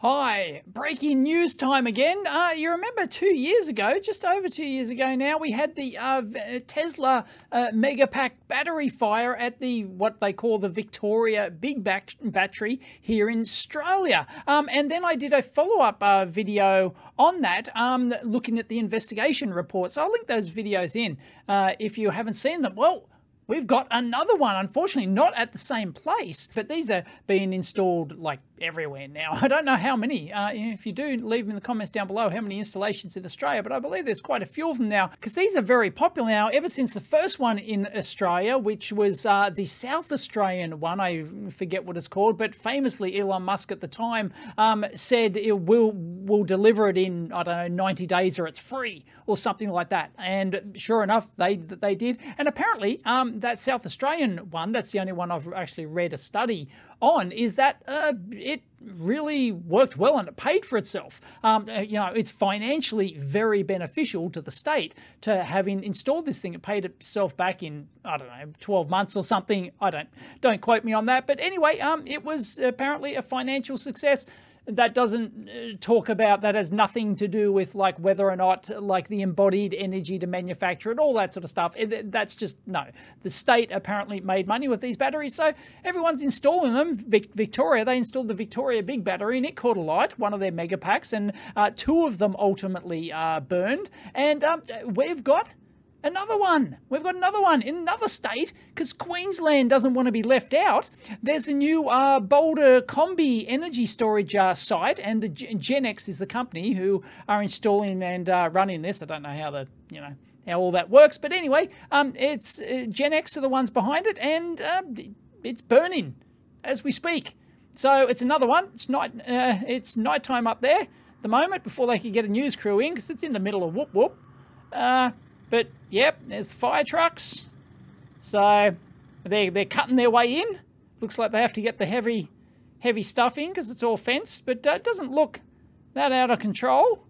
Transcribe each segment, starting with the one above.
Hi, breaking news time again. Uh, you remember two years ago, just over two years ago now, we had the uh, Tesla uh, Megapack battery fire at the what they call the Victoria Big Back Battery here in Australia. Um, and then I did a follow up uh, video on that, um, looking at the investigation reports. I'll link those videos in uh, if you haven't seen them. Well, We've got another one, unfortunately, not at the same place, but these are being installed like everywhere now. I don't know how many. Uh, if you do, leave them in the comments down below how many installations in Australia, but I believe there's quite a few of them now because these are very popular now ever since the first one in Australia, which was uh, the South Australian one. I forget what it's called, but famously Elon Musk at the time um, said it will will deliver it in I don't know 90 days or it's free or something like that. And sure enough, they they did. And apparently, um, that South Australian one, that's the only one I've actually read a study on, is that uh, it really worked well and it paid for itself. Um, uh, you know, it's financially very beneficial to the state to having installed this thing. It paid itself back in I don't know 12 months or something. I don't don't quote me on that, but anyway, um, it was apparently a financial success that doesn't uh, talk about that has nothing to do with like whether or not like the embodied energy to manufacture it all that sort of stuff. It, that's just no. The state apparently made money with these batteries so everyone's installing them. Vic- victoria they installed the victoria big battery and it caught a light one of their mega packs and uh, two of them ultimately uh, burned. And um, we've got Another one. We've got another one in another state because Queensland doesn't want to be left out. There's a new uh, Bouldercombe energy storage uh, site, and the Genex is the company who are installing and uh, running this. I don't know how the you know how all that works, but anyway, um, it's uh, Genex are the ones behind it, and uh, it's burning as we speak. So it's another one. It's night. Uh, it's nighttime up there at the moment before they can get a news crew in because it's in the middle of whoop whoop. But yep, there's fire trucks. So they're, they're cutting their way in. Looks like they have to get the heavy heavy stuff in because it's all fenced, but uh, it doesn't look that out of control.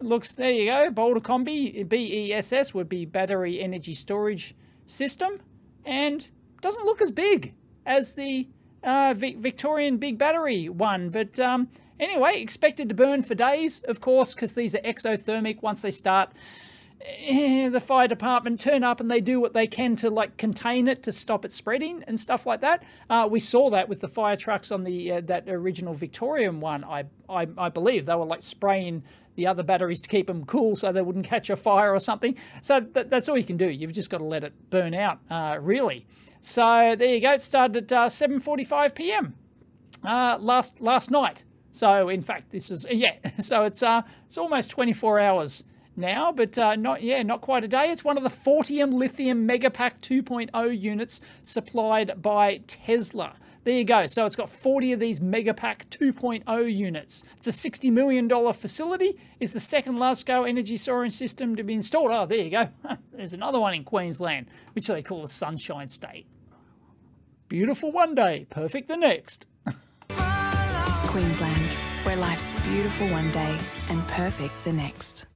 It looks there you go. Bouldercombe BESS would be battery energy storage system, and doesn't look as big as the uh, Victorian big battery one. But um, anyway, expected to burn for days, of course, because these are exothermic. Once they start Eh, the fire department turn up and they do what they can to like contain it to stop it spreading and stuff like that. Uh, we saw that with the fire trucks on the uh, that original Victorian one. I, I I believe they were like spraying the other batteries to keep them cool so they wouldn't catch a fire or something. So th- that's all you can do. You've just got to let it burn out, uh, really. So there you go. It started at 7:45 uh, p.m. Uh, last last night. So in fact, this is yeah. So it's uh it's almost 24 hours now, but uh, not yeah, not quite a day. It's one of the Fortium Lithium Megapack 2.0 units supplied by Tesla. There you go. So it's got 40 of these Megapack 2.0 units. It's a $60 million facility. It's the second large-scale energy storage system to be installed. Oh, there you go. There's another one in Queensland, which they call the Sunshine State. Beautiful one day, perfect the next. Queensland, where life's beautiful one day and perfect the next.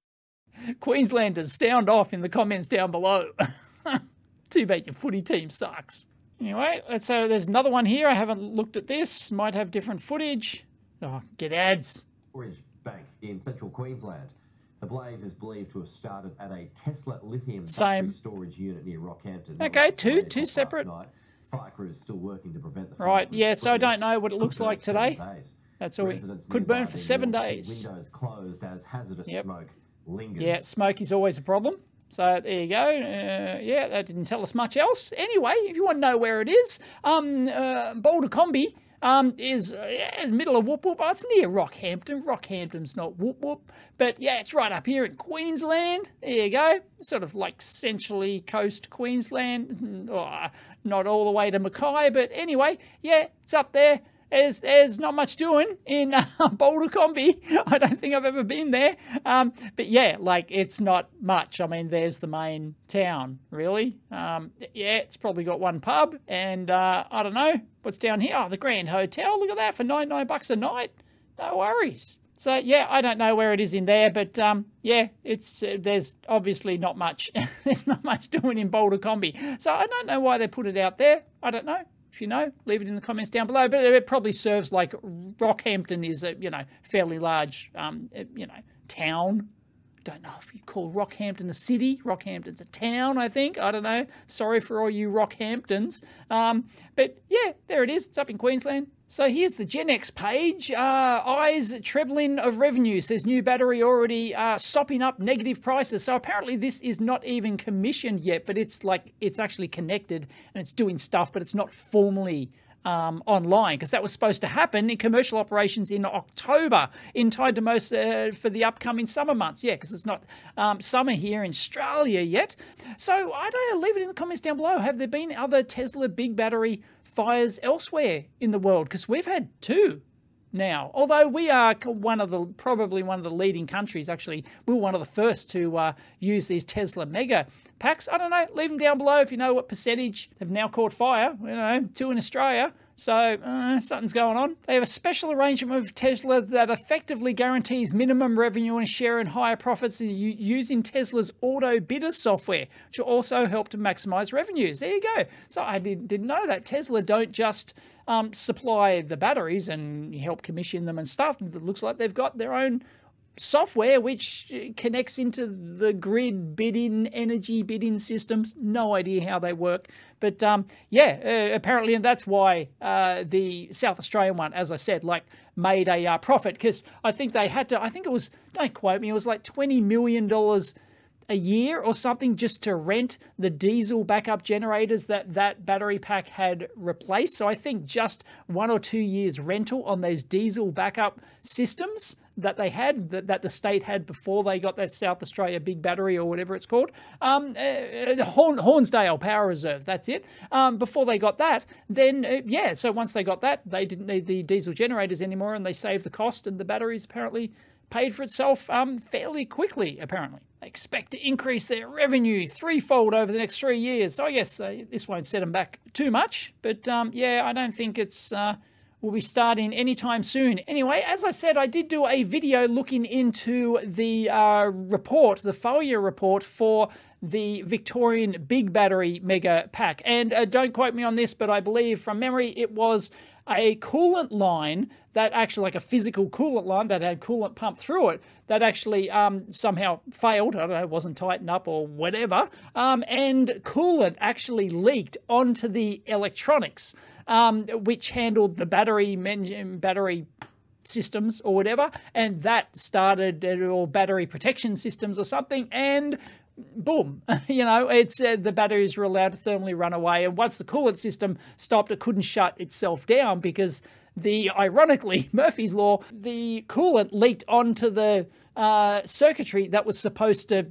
Queenslanders, sound off in the comments down below. Too bad your footy team sucks. Anyway, so there's another one here. I haven't looked at this. Might have different footage. Oh, get ads. Orange Bank in central Queensland. The blaze is believed to have started at a Tesla lithium Same. battery storage unit near Rockhampton. Okay, two two separate. Night. Fire crews still working to prevent the right. Yeah, so I don't know what it looks like today. Days. That's all. We could burn for seven days. Windows closed as hazardous yep. smoke lingers. Yeah, smoke is always a problem. So there you go. Uh, yeah, that didn't tell us much else. Anyway, if you want to know where it is, um, uh, Bouldercombe um, is uh, yeah, middle of Whoop Whoop. Oh, it's near Rockhampton. Rockhampton's not Whoop Whoop, but yeah, it's right up here in Queensland. There you go. Sort of like centrally coast Queensland. Oh, not all the way to Mackay, but anyway, yeah, it's up there there's, there's not much doing in uh, Bouldercombe. I don't think I've ever been there. Um, but yeah, like it's not much. I mean, there's the main town, really. Um, yeah, it's probably got one pub, and uh, I don't know what's down here. Oh, the Grand Hotel. Look at that for 99 bucks a night. No worries. So yeah, I don't know where it is in there, but um, yeah, it's uh, there's obviously not much. there's not much doing in Bouldercombe. So I don't know why they put it out there. I don't know. If you know, leave it in the comments down below. But it probably serves like Rockhampton is a you know fairly large um, you know town don't know if you call Rockhampton a city. Rockhampton's a town, I think. I don't know. Sorry for all you Rockhamptons. Um, but yeah, there it is. It's up in Queensland. So here's the Genex page. Uh, eyes trebling of revenue says new battery already uh, sopping up negative prices. So apparently this is not even commissioned yet, but it's like it's actually connected and it's doing stuff, but it's not formally um, online because that was supposed to happen in commercial operations in October in time to most uh, for the upcoming summer months. Yeah, because it's not um, summer here in Australia yet. So I don't know, leave it in the comments down below. Have there been other Tesla big battery fires elsewhere in the world? Because we've had two now. Although we are one of the probably one of the leading countries, actually, we were one of the first to uh, use these Tesla mega packs. I don't know. Leave them down below if you know what percentage have now caught fire. You know, two in Australia. So uh, something's going on. They have a special arrangement with Tesla that effectively guarantees minimum revenue and share in higher profits using Tesla's auto bidder software, which will also help to maximize revenues. There you go. So I did, didn't know that Tesla don't just um, supply the batteries and help commission them and stuff. It looks like they've got their own software which connects into the grid bidding energy bidding systems. No idea how they work. But um, yeah uh, apparently and that's why uh, the south australian one as i said like made a uh, profit. Because i think they had to i think it was don't quote me it was like 20 million dollars a year or something just to rent the diesel backup generators that that battery pack had replaced. So I think just one or two years rental on those diesel backup systems that they had that, that the state had before they got that South Australia big battery or whatever it's called. Um, uh, Horn, Hornsdale Power Reserve, that's it. Um, before they got that, then uh, yeah, so once they got that, they didn't need the diesel generators anymore and they saved the cost and the batteries apparently paid for itself um, fairly quickly, apparently. They expect to increase their revenue threefold over the next three years. So I guess uh, this won't set them back too much. But um, yeah, I don't think it's uh, will be starting anytime soon. Anyway, as I said, I did do a video looking into the uh, report, the failure report for the Victorian Big Battery Mega Pack. And uh, don't quote me on this, but I believe from memory it was a coolant line that actually, like a physical coolant line that had coolant pumped through it, that actually um, somehow failed. I don't know, it wasn't tightened up or whatever. Um, and coolant actually leaked onto the electronics, um, which handled the battery battery systems or whatever, and that started or battery protection systems or something, and boom, you know, it's uh, the batteries were allowed to thermally run away. And once the coolant system stopped, it couldn't shut itself down because the ironically Murphy's law, the coolant leaked onto the uh, circuitry that was supposed to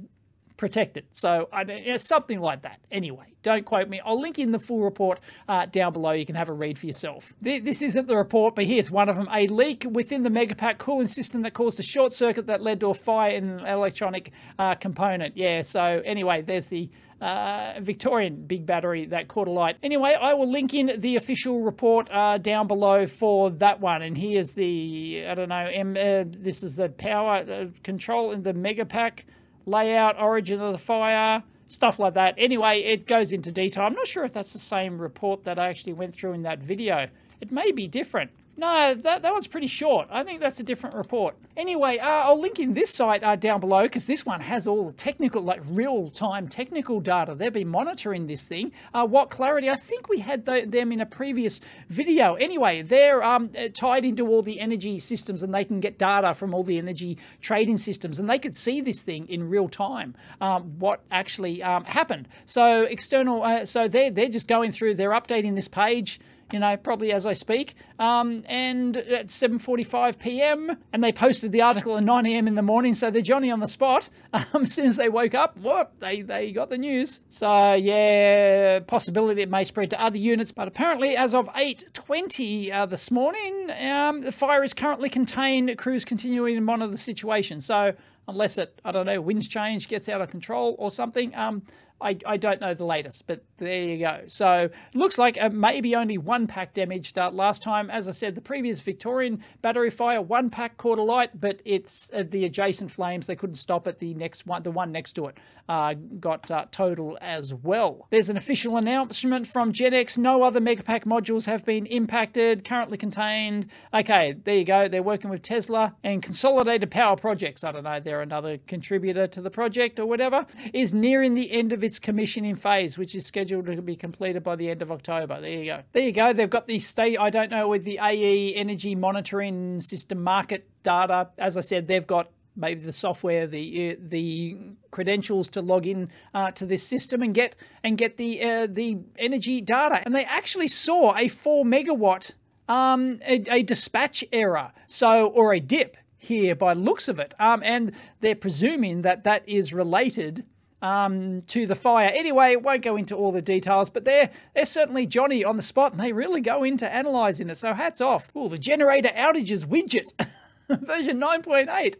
protected. So I mean, something like that. Anyway, don't quote me. I'll link in the full report uh, down below. You can have a read for yourself. This isn't the report, but here's one of them. A leak within the Megapack cooling system that caused a short circuit that led to a fire in an electronic uh, component. Yeah, so anyway, there's the uh, Victorian big battery that caught a light. Anyway, I will link in the official report uh, down below for that one. And here's the, I don't know, M, uh, this is the power uh, control in the Megapack layout, origin of the fire, stuff like that. Anyway, it goes into detail. I'm not sure if that's the same report that I actually went through in that video. It may be different. No, that, that one's pretty short. I think that's a different report. Anyway, uh, I'll link in this site uh, down below because this one has all the technical, like real-time technical data. They've been monitoring this thing. Uh, WattClarity? I think we had the, them in a previous video. Anyway, they're um, uh, tied into all the energy systems and they can get data from all the energy trading systems and they could see this thing in real time, um, what actually um, happened. So external, uh, so they're, they're just going through, they're updating this page you know, probably as I speak. Um, and at 7:45 p.m. and they posted the article at 9 a.m. in the morning, so they're Johnny on the spot. Um, as soon as they woke up, whoop, they they got the news. So yeah, possibility it may spread to other units, but apparently as of 8:20 uh, this morning, um, the fire is currently contained. Crews continuing to monitor the situation. So unless it, I don't know, winds change, gets out of control or something. Um, I, I don't know the latest, but there you go. So looks like maybe only one pack damaged uh, last time. As I said, the previous Victorian battery fire, one pack caught alight, but it's uh, the adjacent flames. They couldn't stop it. The next one, the one next to it, uh, got uh, total as well. There's an official announcement from Genex. No other Megapack modules have been impacted. Currently contained. Okay, there you go. They're working with Tesla and Consolidated Power Projects. I don't know. They're another contributor to the project or whatever. Is nearing the end of its commissioning phase, which is scheduled to be completed by the end of October. There you go. There you go. They've got the state, I don't know, with the AE energy monitoring system market data. As I said, they've got maybe the software, the uh, the credentials to log in uh, to this system and get and get the uh, the energy data. And they actually saw a four megawatt um, a, a dispatch error, so or a dip here by looks of it. Um, and they're presuming that that is related um, to the fire. Anyway, it won't go into all the details, but they're they're certainly Johnny on the spot, and they really go into analysing it. So hats off. Oh, the generator outages widget. version 9.8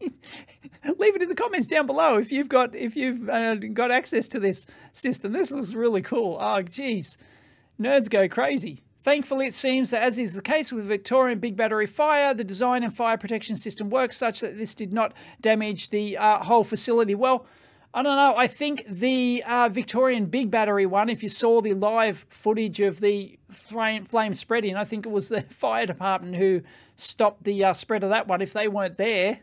leave it in the comments down below if you've got if you've uh, got access to this system this looks really cool oh geez nerds go crazy Thankfully, it seems that, as is the case with Victorian Big Battery Fire, the design and fire protection system works such that this did not damage the uh, whole facility. Well, I don't know. I think the uh, Victorian Big Battery one, if you saw the live footage of the flame, spreading, I think it was the fire department who stopped the uh, spread of that one. If they weren't there,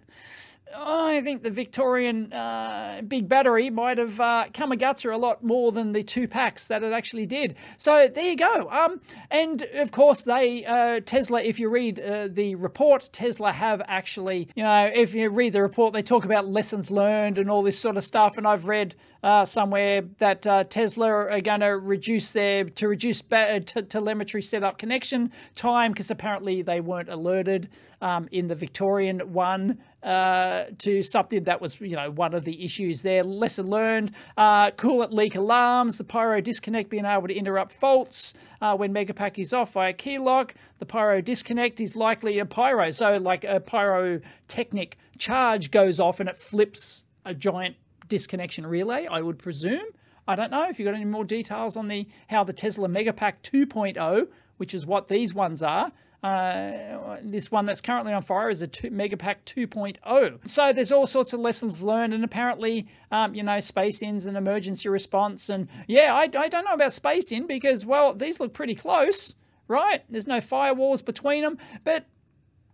I think the Victorian uh, big battery might have uh, come a gutser a lot more than the two packs that it actually did. So there you go. Um, and of course, they uh, Tesla. If you read uh, the report, Tesla have actually, you know, if you read the report, they talk about lessons learned and all this sort of stuff. And I've read uh, somewhere that uh, Tesla are going to reduce their to reduce ba- t- telemetry setup connection time because apparently they weren't alerted um, in the Victorian one uh, to something that was, you know, one of the issues there. Lesson learned: uh, coolant leak alarms, the pyro disconnect being able to interrupt faults uh, when Megapack is off via key lock. The pyro disconnect is likely a pyro, so like a pyrotechnic charge goes off and it flips a giant disconnection relay, I would presume. I don't know if you've got any more details on the how the Tesla Megapack 2.0, which is what these ones are. Uh, this one that's currently on fire is a two, Megapack 2.0. So there's all sorts of lessons learned, and apparently, um, you know, space ins and emergency response. And yeah, I, I don't know about space in because, well, these look pretty close, right? There's no firewalls between them. But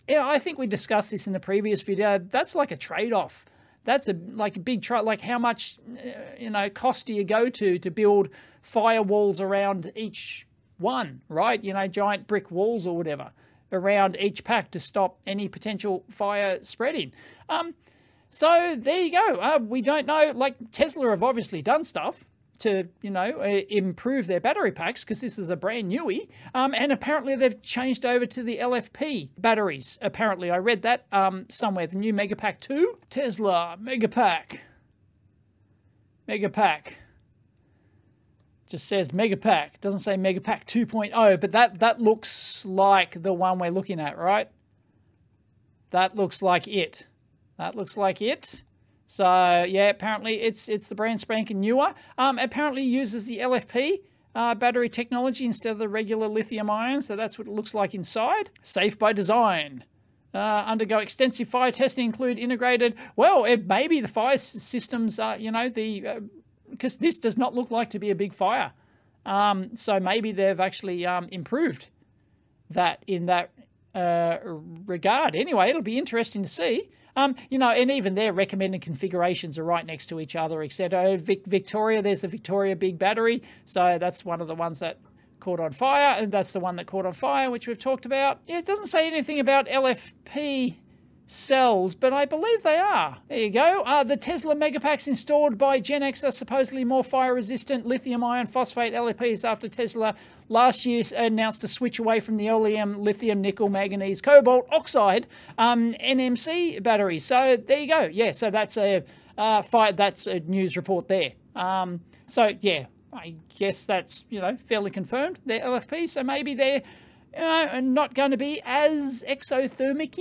yeah, I think we discussed this in the previous video. That's like a trade off that's a like a big try. Like how much uh, you know cost do you go to to build firewalls around each one, right? You know, giant brick walls or whatever around each pack to stop any potential fire spreading. Um, so there you go. Uh, we don't know. Like Tesla have obviously done stuff to you know uh, improve their battery packs because this is a brand newie um, and apparently they've changed over to the lfp batteries apparently. I read that um, somewhere the new megapack 2 tesla megapack. Megapack. Just says megapack. Doesn't say megapack 2.0 but that that looks like the one we're looking at right? That looks like it. That looks like it so yeah, apparently it's it's the brand spanking newer. Um, apparently uses the LFP uh, battery technology instead of the regular lithium ion. So that's what it looks like inside. Safe by design. Uh, undergo extensive fire testing, include integrated. Well, it maybe the fire systems are you know the because uh, this does not look like to be a big fire. Um, so maybe they've actually um, improved that in that uh, regard. Anyway, it'll be interesting to see. Um, you know, and even their recommended configurations are right next to each other, etc. Vic- Victoria, there's the Victoria big battery, so that's one of the ones that caught on fire, and that's the one that caught on fire, which we've talked about. Yeah, it doesn't say anything about LFP cells, but I believe they are. There you go. Uh, the Tesla Megapacks installed by Genex are supposedly more fire resistant lithium ion phosphate LFPs after Tesla last year announced a switch away from the oleum lithium nickel manganese cobalt oxide um, NMC batteries. So there you go. Yeah, so that's a uh, fire, that's a news report there. Um, so yeah, I guess that's you know fairly confirmed. They're LFP, so maybe they're know, not going to be as exothermic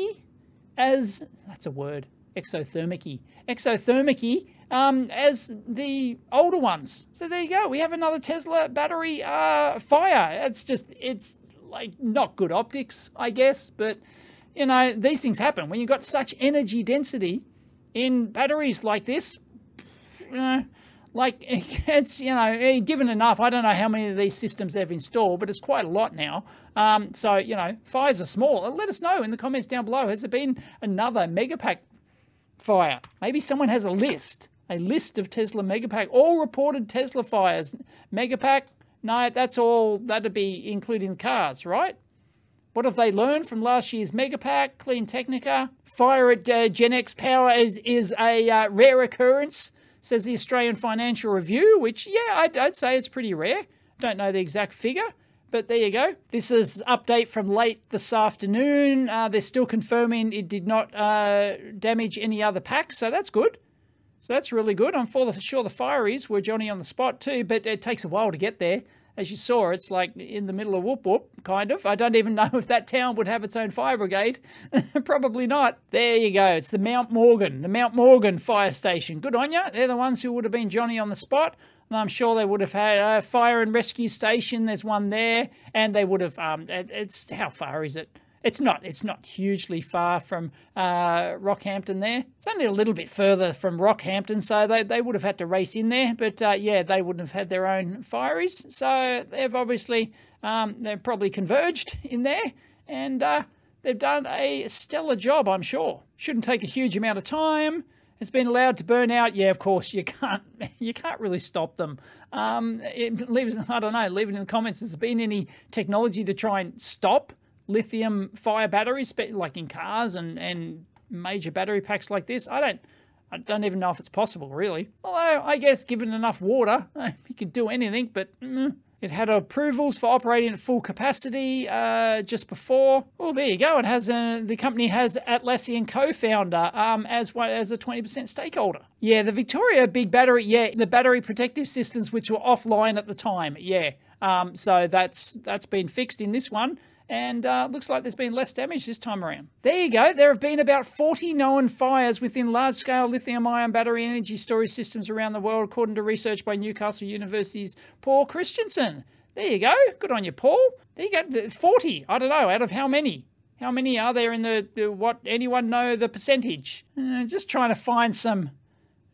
as that's a word exothermic exothermic um, as the older ones. So there you go. We have another Tesla battery uh, fire. It's just, it's like not good optics, I guess, but you know, these things happen. When you've got such energy density in batteries like this, uh, like it's you know eh, given enough i don't know how many of these systems they've installed but it's quite a lot now. Um, so you know fires are small. Let us know in the comments down below. Has there been another megapack fire? Maybe someone has a list a list of tesla megapack all reported tesla fires. Megapack no that's all that'd be including cars right? What have they learned from last year's Megapack, CleanTechnica? Fire at uh, Genex Power is, is a uh, rare occurrence says the Australian Financial Review, which, yeah, I'd, I'd say it's pretty rare. Don't know the exact figure. But there you go. This is update from late this afternoon. Uh, they're still confirming it did not uh, damage any other packs, so that's good. So that's really good. I'm for the, sure the fireys were Johnny on the spot too, but it takes a while to get there as you saw, it's like in the middle of whoop whoop, kind of. I don't even know if that town would have its own fire brigade. Probably not. There you go. It's the Mount Morgan, the Mount Morgan fire station. Good on you. They're the ones who would have been Johnny on the spot. I'm sure they would have had a fire and rescue station. There's one there, and they would have. Um, it's how far is it? It's not. It's not hugely far from uh, Rockhampton. There, it's only a little bit further from Rockhampton, so they, they would have had to race in there. But uh, yeah, they wouldn't have had their own fireys, so they've obviously um, they've probably converged in there, and uh, they've done a stellar job. I'm sure. Shouldn't take a huge amount of time. It's been allowed to burn out. Yeah, of course you can't. You can't really stop them. Um, it leaves. I don't know. Leave it in the comments. Has there been any technology to try and stop? Lithium fire batteries, like in cars and, and major battery packs like this. I don't I don't even know if it's possible, really. Although, I guess given enough water, you could do anything, but mm, it had approvals for operating at full capacity uh, just before. Oh, there you go. It has a, the company has Atlassian co-founder um, as one as a 20% stakeholder. Yeah, the Victoria big battery. Yeah, the battery protective systems which were offline at the time. Yeah, um, so that's that's been fixed in this one and uh, looks like there's been less damage this time around. There you go. There have been about 40 known fires within large-scale lithium-ion battery energy storage systems around the world, according to research by Newcastle University's Paul Christensen. There you go. Good on you, Paul. There you go. 40. I don't know. Out of how many? How many are there in the, the what? Anyone know the percentage? Uh, just trying to find some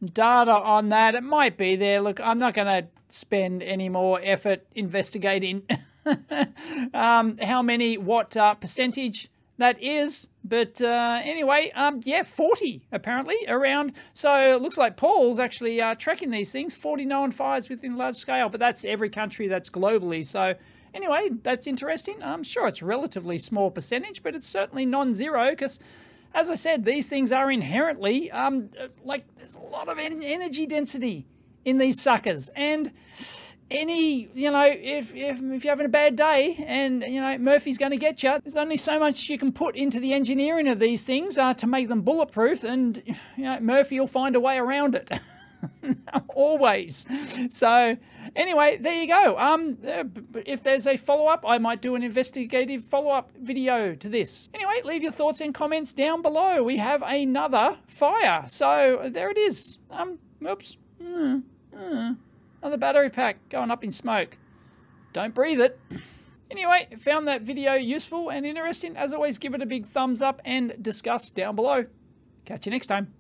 data on that. It might be there. Look, I'm not going to spend any more effort investigating um, how many, what uh, percentage that is. But uh, anyway, um, yeah, 40 apparently around. So it looks like Paul's actually uh, tracking these things 40 known fires within large scale, but that's every country that's globally. So anyway, that's interesting. I'm sure it's relatively small percentage, but it's certainly non zero because. As I said, these things are inherently um, like there's a lot of energy density in these suckers, and any, you know, if, if, if you're having a bad day and, you know, Murphy's going to get you, there's only so much you can put into the engineering of these things uh, to make them bulletproof and, you know, Murphy will find a way around it. Always. So, anyway, there you go. Um, uh, if there's a follow-up, I might do an investigative follow-up video to this. Anyway, leave your thoughts and comments down below. We have another fire. So, there it is. Um, oops. Mm, mm. Oh, Another battery pack going up in smoke. Don't breathe it. Anyway, found that video useful and interesting. As always, give it a big thumbs up and discuss down below. Catch you next time.